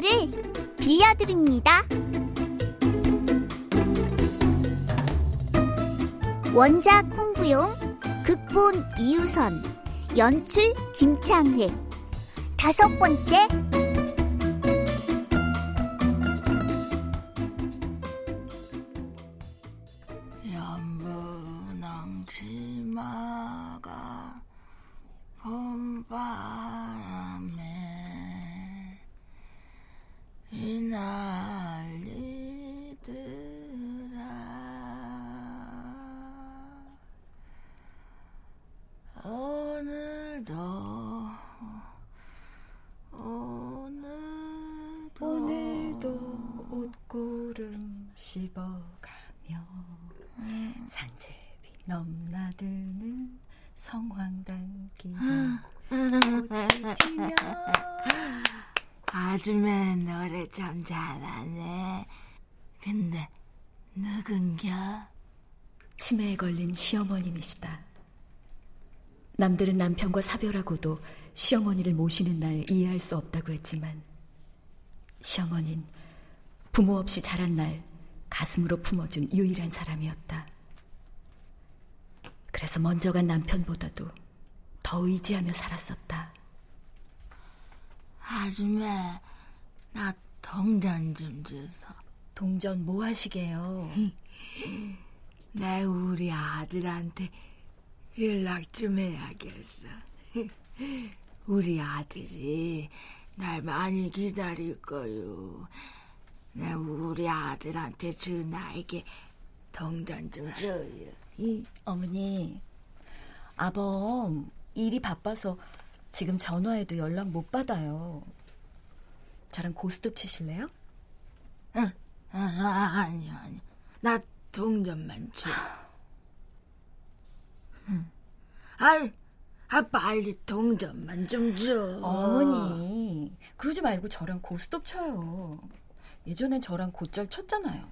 아빠를 빌려드립니다. 원작 홍구용, 극본 이유선, 연출 김창회. 다섯 번째 연분홍치마가 봄바람에 휘날리더라 오늘도 오늘도 오늘도 옷구름 씹어가며 산제비 넘나드는 성황단길 꽃이 피며 아줌마 노래 참 잘하네. 근데 누군겨? 치매에 걸린 시어머님이시다. 남들은 남편과 사별하고도 시어머니를 모시는 날 이해할 수 없다고 했지만 시어머니는 부모 없이 자란 날 가슴으로 품어준 유일한 사람이었다. 그래서 먼저 간 남편보다도 더 의지하며 살았었다. 아줌마, 나 동전 좀 주소. 동전 뭐 하시게요? 내 우리 아들한테 연락 좀 해야겠어. 우리 아들이 날 많이 기다릴 거요. 내 우리 아들한테 전화에게 동전 좀 줘요. 이 어머니, 아범 일이 바빠서 지금 전화해도 연락 못 받아요. 저랑 고스톱 치실래요? 응, 아, 아, 아니, 아니. 나 동전만 줘. 응. 아이, 아, 빨리 동전만 좀 줘. 어머니, 그러지 말고 저랑 고스톱 쳐요. 예전엔 저랑 곧잘 쳤잖아요.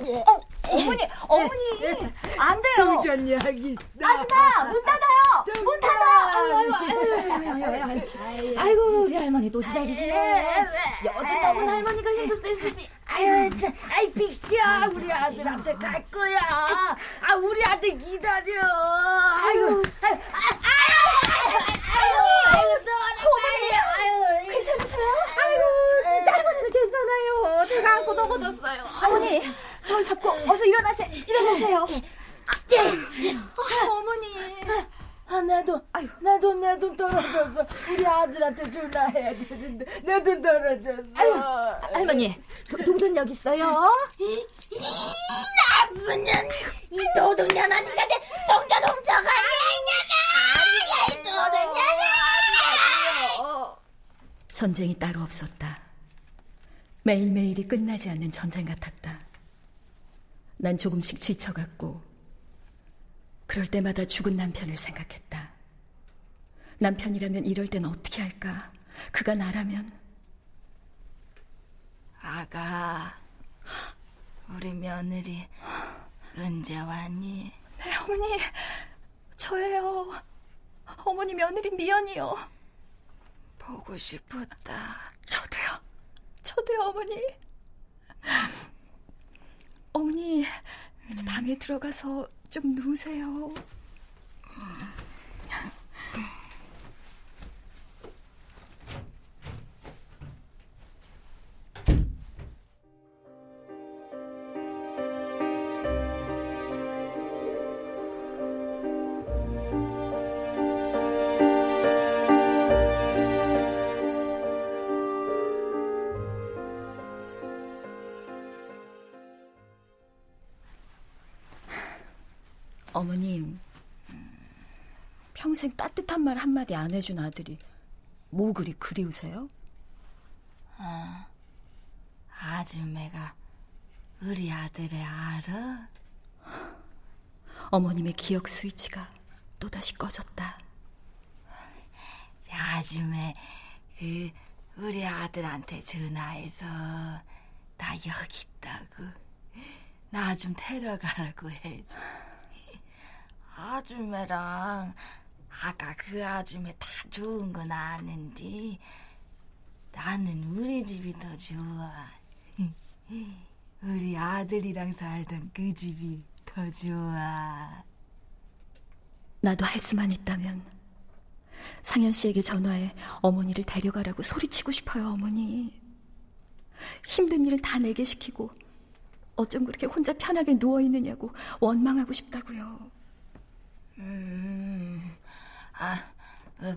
어, 어머니, 어머니, 안 돼요. 동전 이야기. 아줌마, 문 닫아요. 문 닫아. 아이고, 우리 할머니 또 시작이시네. 여든 넘은 할머니가 힘도 세시지. 아유, 참, 아이, 비켜. 우리 아들한테 갈 거야. 아, 우리 아들 기다려. 아이고, 아유, 아유, 너는 빨리, 아유. 괜찮으세요? 아이고, 할머니는 괜찮아요. 제가 안고 넘어졌어요. 어머니, 저 잡고 어서 일어나세요. 일어나세요. 어, 어머니. 아, 내 돈, 내 돈, 내 돈 떨어졌어. 우리 아들한테 전화해야 되는데, 내 돈 떨어졌어. 아유, 할머니, 도, 동전 여기 있어요. 나쁜 년, 이 도둑년아, 니가 내 동전 훔쳐가냐, 이 년아! 야, 이 도둑년아! 전쟁이 따로 없었다. 매일매일이 끝나지 않는 전쟁 같았다. 난 조금씩 지쳐갔고, 그럴 때마다 죽은 남편을 생각했다. 남편이라면 이럴 땐 어떻게 할까? 그가 나라면 아가, 우리 며느리 언제 왔니? 네, 어머니, 저예요. 어머니 며느리 미연이요. 보고 싶었다. 저도요. 저도요, 어머니. 어머니, 이제 방에 들어가서 좀 누우세요. 어머님, 평생 따뜻한 말 한마디 안 해준 아들이 뭐 그리 그리우세요? 아, 아줌매가 우리 아들을 알아? 어머님의 기억 스위치가 또다시 꺼졌다. 아줌매, 그, 우리 아들한테 전화해서 나 여기 있다고. 나 좀 데려가라고 해줘. 아줌매랑 아까 그 아줌매 다 좋은 건 아는데 나는 우리 집이 더 좋아. 우리 아들이랑 살던 그 집이 더 좋아. 나도 할 수만 있다면 상현 씨에게 전화해 어머니를 데려가라고 소리치고 싶어요, 어머니. 힘든 일을 다 내게 시키고 어쩜 그렇게 혼자 편하게 누워 있느냐고 원망하고 싶다고요. 음, 아, 어,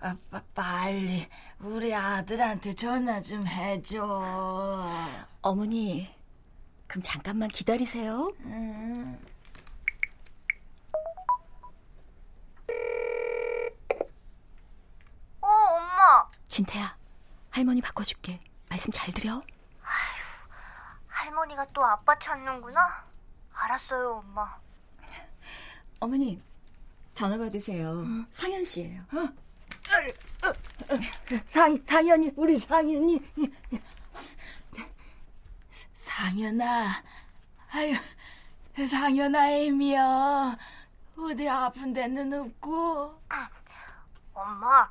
아, 아, 빨리 우리 아들한테 전화 좀 해줘. 어머니, 그럼 잠깐만 기다리세요. 음. 어, 엄마. 진태야, 할머니 바꿔줄게. 말씀 잘 들여? 할머니가 또 아빠 찾는구나. 알았어요, 엄마. 어머니, 전화 받으세요. 상현 씨예요. 상, 상현이, 우리 상현이. 상현아, 아유, 상현아, 애미야. 어디 아픈 데는 없고? 엄마,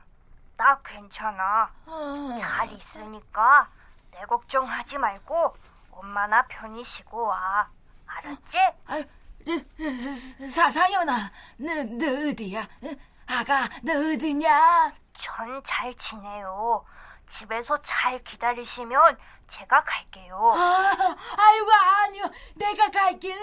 나 괜찮아. 어. 잘 있으니까 내 걱정하지 말고 엄마나 편히 쉬고 와. 알았지? 아유, 사, 상현아, 너, 너 어디야? 아가, 너 어디냐? 전 잘 지내요. 집에서 잘 기다리시면 제가 갈게요. 아, 아이고, 아니요. 내가 갈게.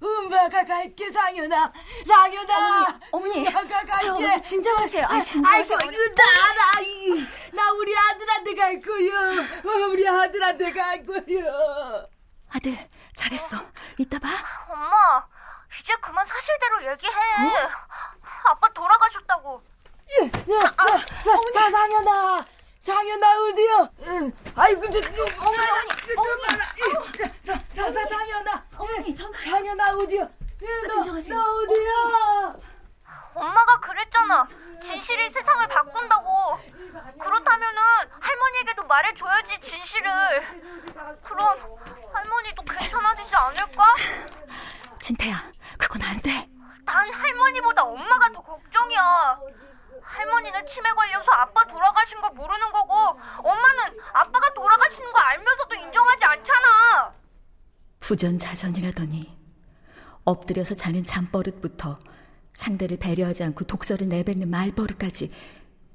엄마가 갈게, 상현아. 상현아. 어머니, 나가 갈게. 아, 어머니 진정하세요. 아, 진정하세요. 아이고, 이거 나 알아. 이. 나 우리 아들한테 갈 거야. 어, 우리 아들한테 갈 거야. 아들, 잘했어. 이따 봐. 엄마, 이제 그만 사실대로 얘기해. 아빠 돌아가셨다고. 예, 예, 아, 사, 사, 상현아. 상현아, 어디야? 응. 아이고, 저, 저, 어머니, 어머니, 어머니. 사, 사, 사, 상현아. 어머니, 전화. 상현아, 어디야? 예, 너, 진정하세요. 너 어디야? 엄마가 그랬잖아. 진실이 세상을 바꾼다고. 그렇다면은 할머니에게도 말해줘야지 진실을. 그럼 할머니도 괜찮아지지 않을까? 진태야, 그건 안 돼. 난 할머니보다 엄마가 더 걱정이야. 할머니는 치매 걸려서 아빠 돌아가신 거 모르는 거고 엄마는 아빠가 돌아가시는 거 알면서도 인정하지 않잖아. 부전자전이라더니 엎드려서 자는 잠버릇부터 상대를 배려하지 않고 독서를 내뱉는 말버릇까지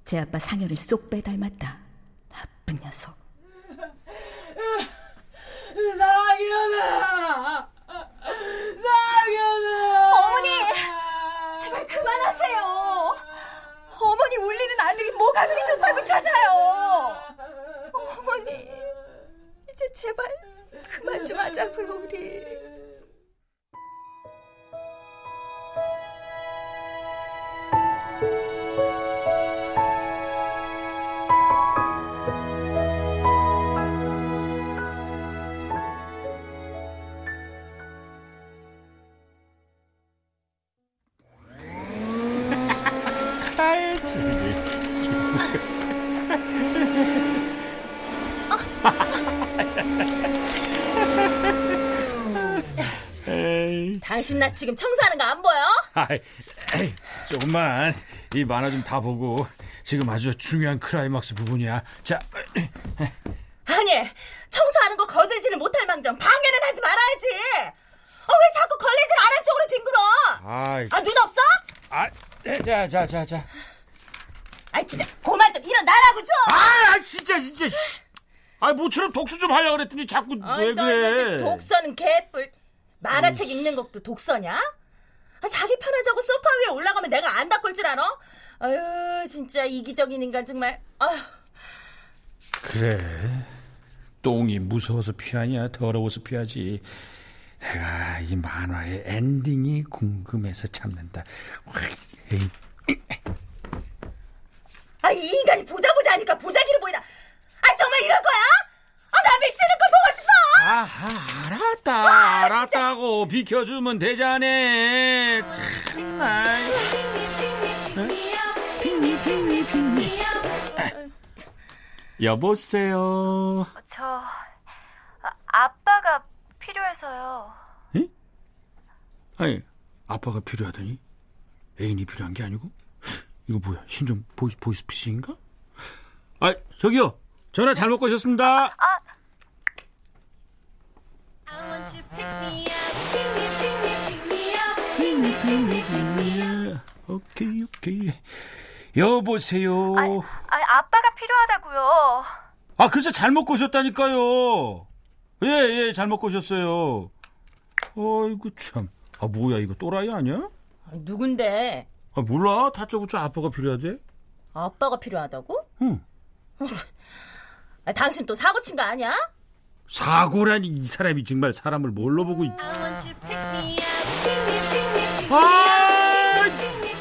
제 아빠 상현을 쏙 빼닮았다. 나쁜 녀석. 상현아! 상현아! 어머니! 제발 그만하세요. 어머니 울리는 아들이 뭐가 그리 좋다고 찾아요. 어머니, 이제 제발 그만 좀 하자고요, 우리. 알지. 당신 나 지금 청소하는 거 안 보여? 아이, 에이, 조금만 이 만화 좀 다 보고 지금 아주 중요한 클라이막스 부분이야. 자, 아니 청소하는 거 거들지는 못할 망정 방해는 하지 말아야지 어, 왜 자꾸 걸레질 아래쪽으로 뒹굴어 아이, 아 눈 없어? 아, 자, 자, 자, 자. 아 진짜 고만 좀 일어나라고 좀 아, 아, 진짜, 진짜. 씨. 아, 모처럼 독수 좀 하려 그랬더니 자꾸 왜 아이, 너, 그래? 독서는 개뿔 만화책 읽는 것도 독서냐? 아, 자기 편하자고 소파 위에 올라가면 내가 안 닦을 줄 알아? 아유 진짜 이기적인 인간 정말 아휴 그래. 똥이 무서워서 피하냐, 더러워서 피하지. 내가 이 만화의 엔딩이 궁금해서 참는다. 아, 이 인간이 보자 보자 하니까 보자기로 보이나? 아, 정말 이럴 거야? 아, 나 미치는 걸! 아하, 알았다, 알았다고 비켜주면 되자네. 참나. 핑미, 핑미, 핑미. 여보세요. 저 아, 아빠가 필요해서요. 아니, 아빠가 필요하다니? 애인이 필요한 게 아니고? 이거 뭐야? 신종 보이, 보이스피싱인가? 아, 저기요. 전화 잘못 거셨습니다. 오케이, 오케이. 여보세요. 아니, 아니, 아빠가 필요하다고요. 아, 글쎄 잘못 거셨다니까요. 예, 예, 잘못 거셨어요. 어이구, 참. 아, 뭐야, 이거 또라이 아니야? 아, 누군데? 아, 몰라. 다짜고짜 아빠가 필요하대. 아빠가 필요하다고? 응. 아, 당신 또 사고 친 거 아니야? 사고라니, 이 사람이 정말 사람을 뭘로 보고 있... 아,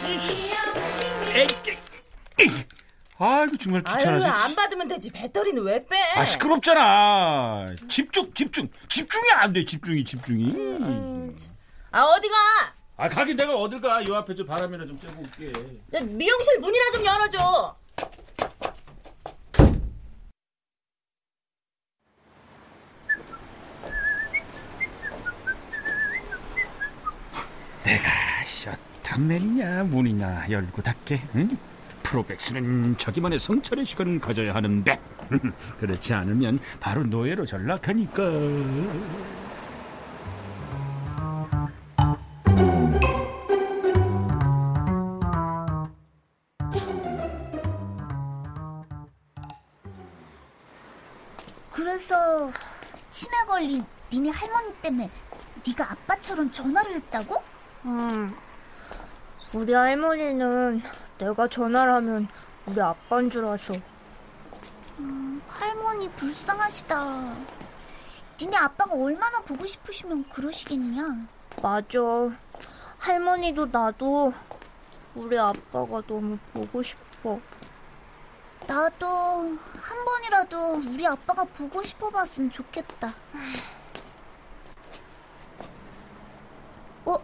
이씨. 에이, 에이. 아이고, 정말 아유, 귀찮아서. 안 받으면 되지. 배터리는 왜 빼? 아, 시끄럽잖아. 집중, 집중. 집중이 안 돼, 집중이, 집중이. 아, 어디가? 아, 가긴 내가 어딜 가. 요 앞에 저 바람이나 좀 쐬고 올게. 야, 미용실 문이나 좀 열어줘. 내가 어떤 맨이냐 문이나 열고 닫게 응? 프로백스는 자기만의 성찰의 시간을 가져야 하는데 그렇지 않으면 바로 노예로 전락하니까 우리 할머니는 내가 전화를 하면 우리 아빠인 줄 아셔. 음, 할머니 불쌍하시다. 니네 아빠가 얼마나 보고 싶으시면 그러시겠냐? 맞아. 할머니도 나도 우리 아빠가 너무 보고 싶어. 나도 한 번이라도 우리 아빠가 보고 싶어 봤으면 좋겠다. 어?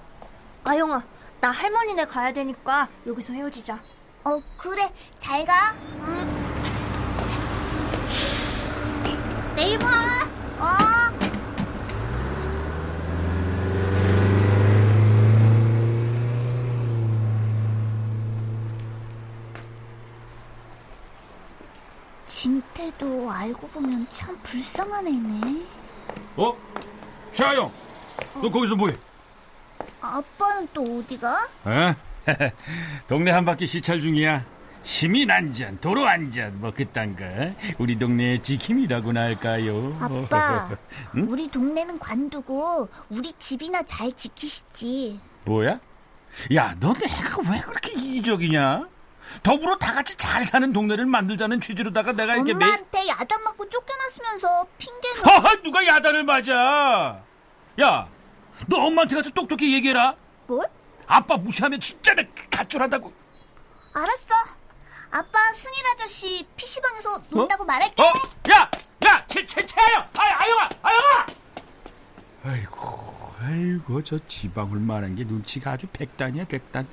아영아, 나 할머니네 가야 되니까 여기서 헤어지자. 어, 그래. 잘 가. 내일 봐. 어. 진태도 알고 보면 참 불쌍한 애네. 어? 최하영 너 거기서 뭐해? 아빠 는 또 어디가? 어? 동네 한 바퀴 시찰 중이야 시민 안전, 도로 안전 뭐 그딴 거 우리 동네의 지킴이라고나 할까요? 아빠, 응? 우리 동네는 관두고 우리 집이나 잘 지키시지. 뭐야? 야, 너 내가 왜 그렇게 이기적이냐? 더불어 다 같이 잘 사는 동네를 만들자는 취지로다가 내가 이렇게 매... 엄마한테 야단 맞고 쫓겨났으면서 핑계는 허허, 누가 야단을 맞아? 야, 너 엄마한테 가서 똑똑히 얘기해라. 뭘? 아빠 무시하면 진짜 내 가출한다고. 알았어. 아빠 승일 아저씨 PC방에서 논다고 어? 말할게. 어? 야! 야! 제, 제, 채영! 아, 아영아! 아영아! 아이고, 아이고, 저 지방을 말한 게 눈치가 아주 백단이야, 백단.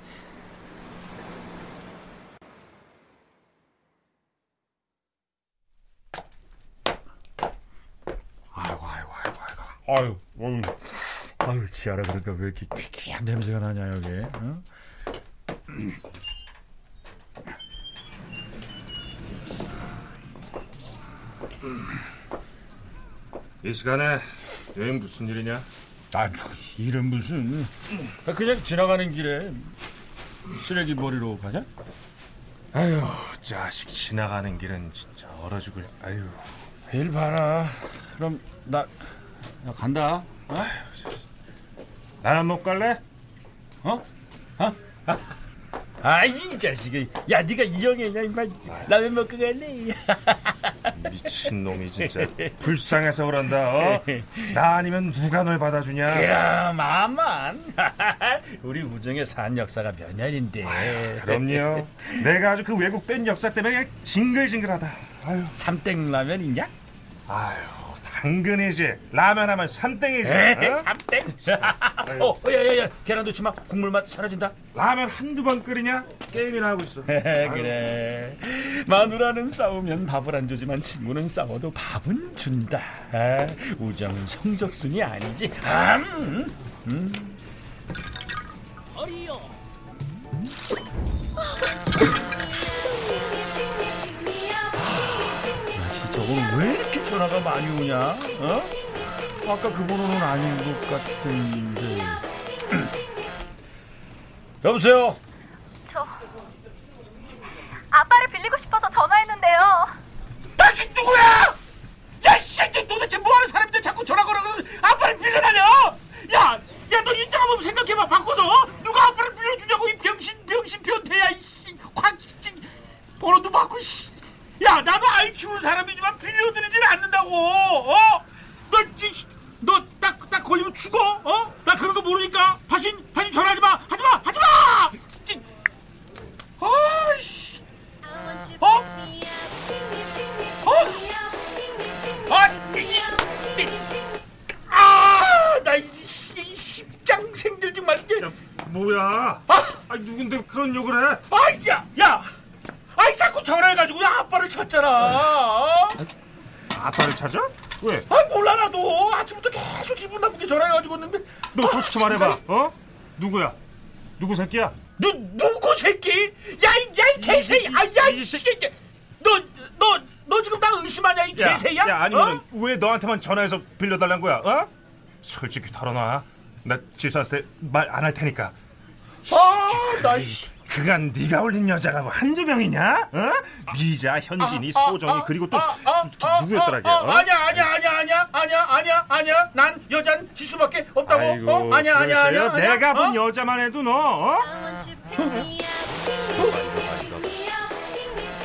아이고, 아이고, 아이고, 아이고. 아유, 아유. 아유, 지아라 그러니까 왜 이렇게 귀귀한 냄새가 나냐 여기? 어? 이 시간에 여행 무슨 일이냐? 아, 일은 무슨? 아, 그냥 지나가는 길에 쓰레기 버리러 가냐? 아유, 자식 지나가는 길은 진짜 얼어 죽을. 아유. 일 봐라. 그럼 나, 나 간다. 어? 나는 못 갈래? 어? 어? 아, 이 자식이. 야, 네가 이 형이냐, 임마. 라면 먹고 갈래? 미친 놈이 진짜 불쌍해서 그런다. 어? 나 아니면 누가 널 받아주냐? 그럼 아만. 우리 우정의 산 역사가 몇 년인데. 아유, 그럼요. 내가 아주 그 왜곡된 역사 때문에 징글징글하다. 아유. 삼땡 라면 있냐? 아유, 당근이지. 라면 하면 삼땡이지. 에이, 어? 삼땡. 어, 야야야, 계란 넣지 마. 국물 맛 사라진다. 라면 한두 번 끓이냐? 게임이나 하고 있어. 그래. 마누라는 싸우면 밥을 안 주지만 친구는 싸워도 밥은 준다. 아, 우정은 성적순이 아니지. 아, 음, 음. 어이요. 야, 진짜 오늘 왜 이렇게 전화가 많이 오냐? 어? 아까 그 번호는 아닌 것 같은데. 여보세요. 저 아빠를 빌리고 싶어서 전화했는데요. 당신 누구야? 야, 이 새끼 도대체 뭐하는 사람인데 자꾸 전화 걸어서 아빠를 빌려다녀? 야, 야, 너 이따 한번 생각해봐. 바꿔서 누가 아빠를 빌려주냐고 이 병신 병신 변태야. 이확 번호도 바꾸. 씨. 야, 나도 아이 키우는 사람이지만 빌려드리지는 않는다고. 어? 너, 지- 너 딱, 딱 걸리면 죽어. 어? 나 그런 거 모르니까 다시, 다시 전화하지 마. 하지 마. 하지 마. 지- 아이씨. 어? 어? 아, 이, 이, 아, 나 이 이 십장생들 정말 게. 뭐야? 아, 누군데 그런 욕을 해? 아이, 야, 야, 아이 자꾸 전화해가지고 아빠를 찾잖아. 어? 아빠를 찾아? 왜? 아 몰라 나도 아침부터 계속 기분 나쁘게 전화해가지고 있는데. 너 솔직히 말해봐. 어? 누구야? 누구 새끼야? 누 누구 새끼? 야이 야이 개새끼! 아야이 새끼! 너너 너 지금 나 의심하냐 이 야, 개새야? 야 아니면 왜 너한테만 전화해서 빌려달란 거야? 어? 솔직히 털어놔. 나 지수한테 말 안 할 테니까. 아나 그간 네가 올린 여자가 뭐 한두 명이냐? 어? 미자, 현진이, 아, 소정이 아, 그리고 또 아, 아, 아, 누구였더라 걔? 아, 어? 아, 아니야 아니야 아니야 아니야 아니야 아니야 아니야 난 여잔 지수밖에 없다고 아이고, 어? 아니야 아니야 아니야 내가 본 어? 여자만 해도 너 어?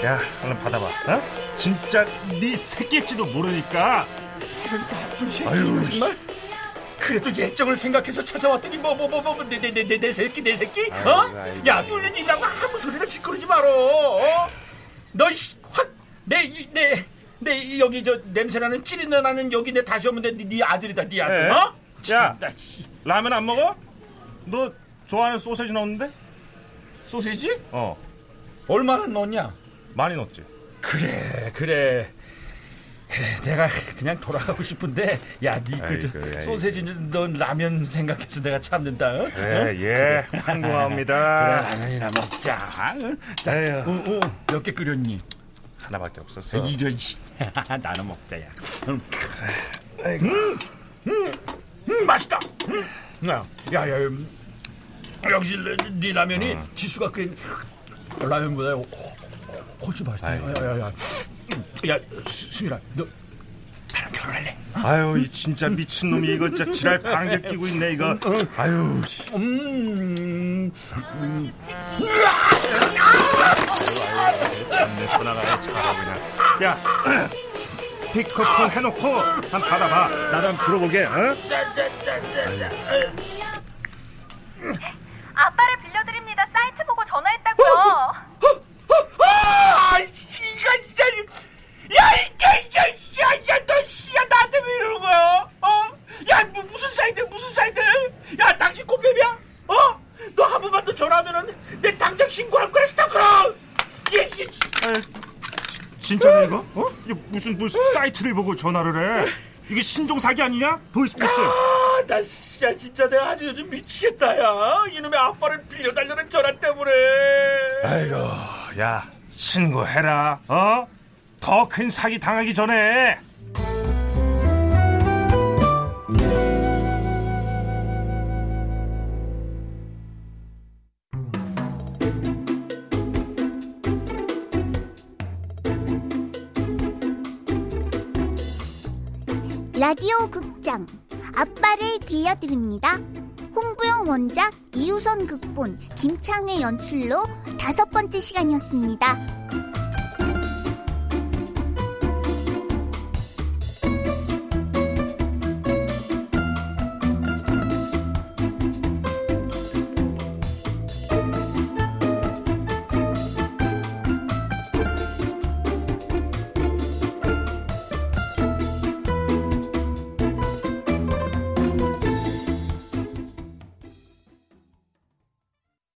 야 얼른 받아봐 어? 진짜 네 새끼일지도 모르니까 나쁜 새끼 아유, 정말 그래도 예정을 생각해서 찾아왔더니 뭐 뭐 뭐뭐 내 내 내 내 내 새끼 내 새끼 아이고, 어? 아이고. 야 뚫린 일이라고 아무 소리나 짓거리지 말어 어? 너확내내 내 여기 저 냄새나는 찌린내 나는 여기 내 다시 오면 돼. 네, 네 아들이다 네 아들 에? 어? 야 라면 안 먹어? 너 좋아하는 소세지 넣었는데? 소세지? 어 얼마나 넣었냐? 많이 넣었지 그래 그래 그래 내가 그냥 돌아가고 싶은데 야 니그 아이고, 아이고. 소세지 너 라면 생각해서 내가 참는다 어? 그래 예 황송합니다. 그래 라면이나 먹자 자, 에휴. 어, 어, 몇개 끓였니? 하나밖에 없었어. 이런 씨. 나눠 먹자 야. 음, 음, 음, 맛있다. 음. 야, 야, 야, 음, 역시 네, 네 라면이 지수가 끓인 라면보다 훨씬 맛있다. 야, 야, 야, 야, 수- 수일아, 너 나랑 결혼할래? 아유 이 진짜 미친 놈이 이거 진짜 지랄 방귀 끼고 있네 이거 아유 씨. 음, 음. 참내 전화가 잘하고 그냥 야 스피커폰 해놓고 한 받아봐 한번 들어보게 어? 아빠를 빌려드립니다. 사이트 보고 전화했다고요. 아, 이거 진짜, 야, 이게, 이게, 야, 야, 너, 씨야, 나한테 왜 이러는 거야? 어? 야, 뭐, 무슨 사이트, 무슨 사이트? 야, 당신 꽃뱀이야? 어? 너 한 번만 더 전화하면은 내 당장 신고할 거야, 스타크럼! 예, 예. 진짜냐 이거 무슨 무슨 사이트를 보고 전화를 해? 이게 신종 사기 아니냐? 보이스피싱. 아, 나 진짜 진짜 내가 아주 요즘 미치겠다 야. 이놈의 아빠를 빌려달라는 전화 때문에. 아이고, 야 신고해라. 어? 더 큰 사기 당하기 전에. 라디오 극장 아빠를 빌려드립니다. 홍부영 원작 이우선 극본 김창의 연출로 다섯 번째 시간이었습니다.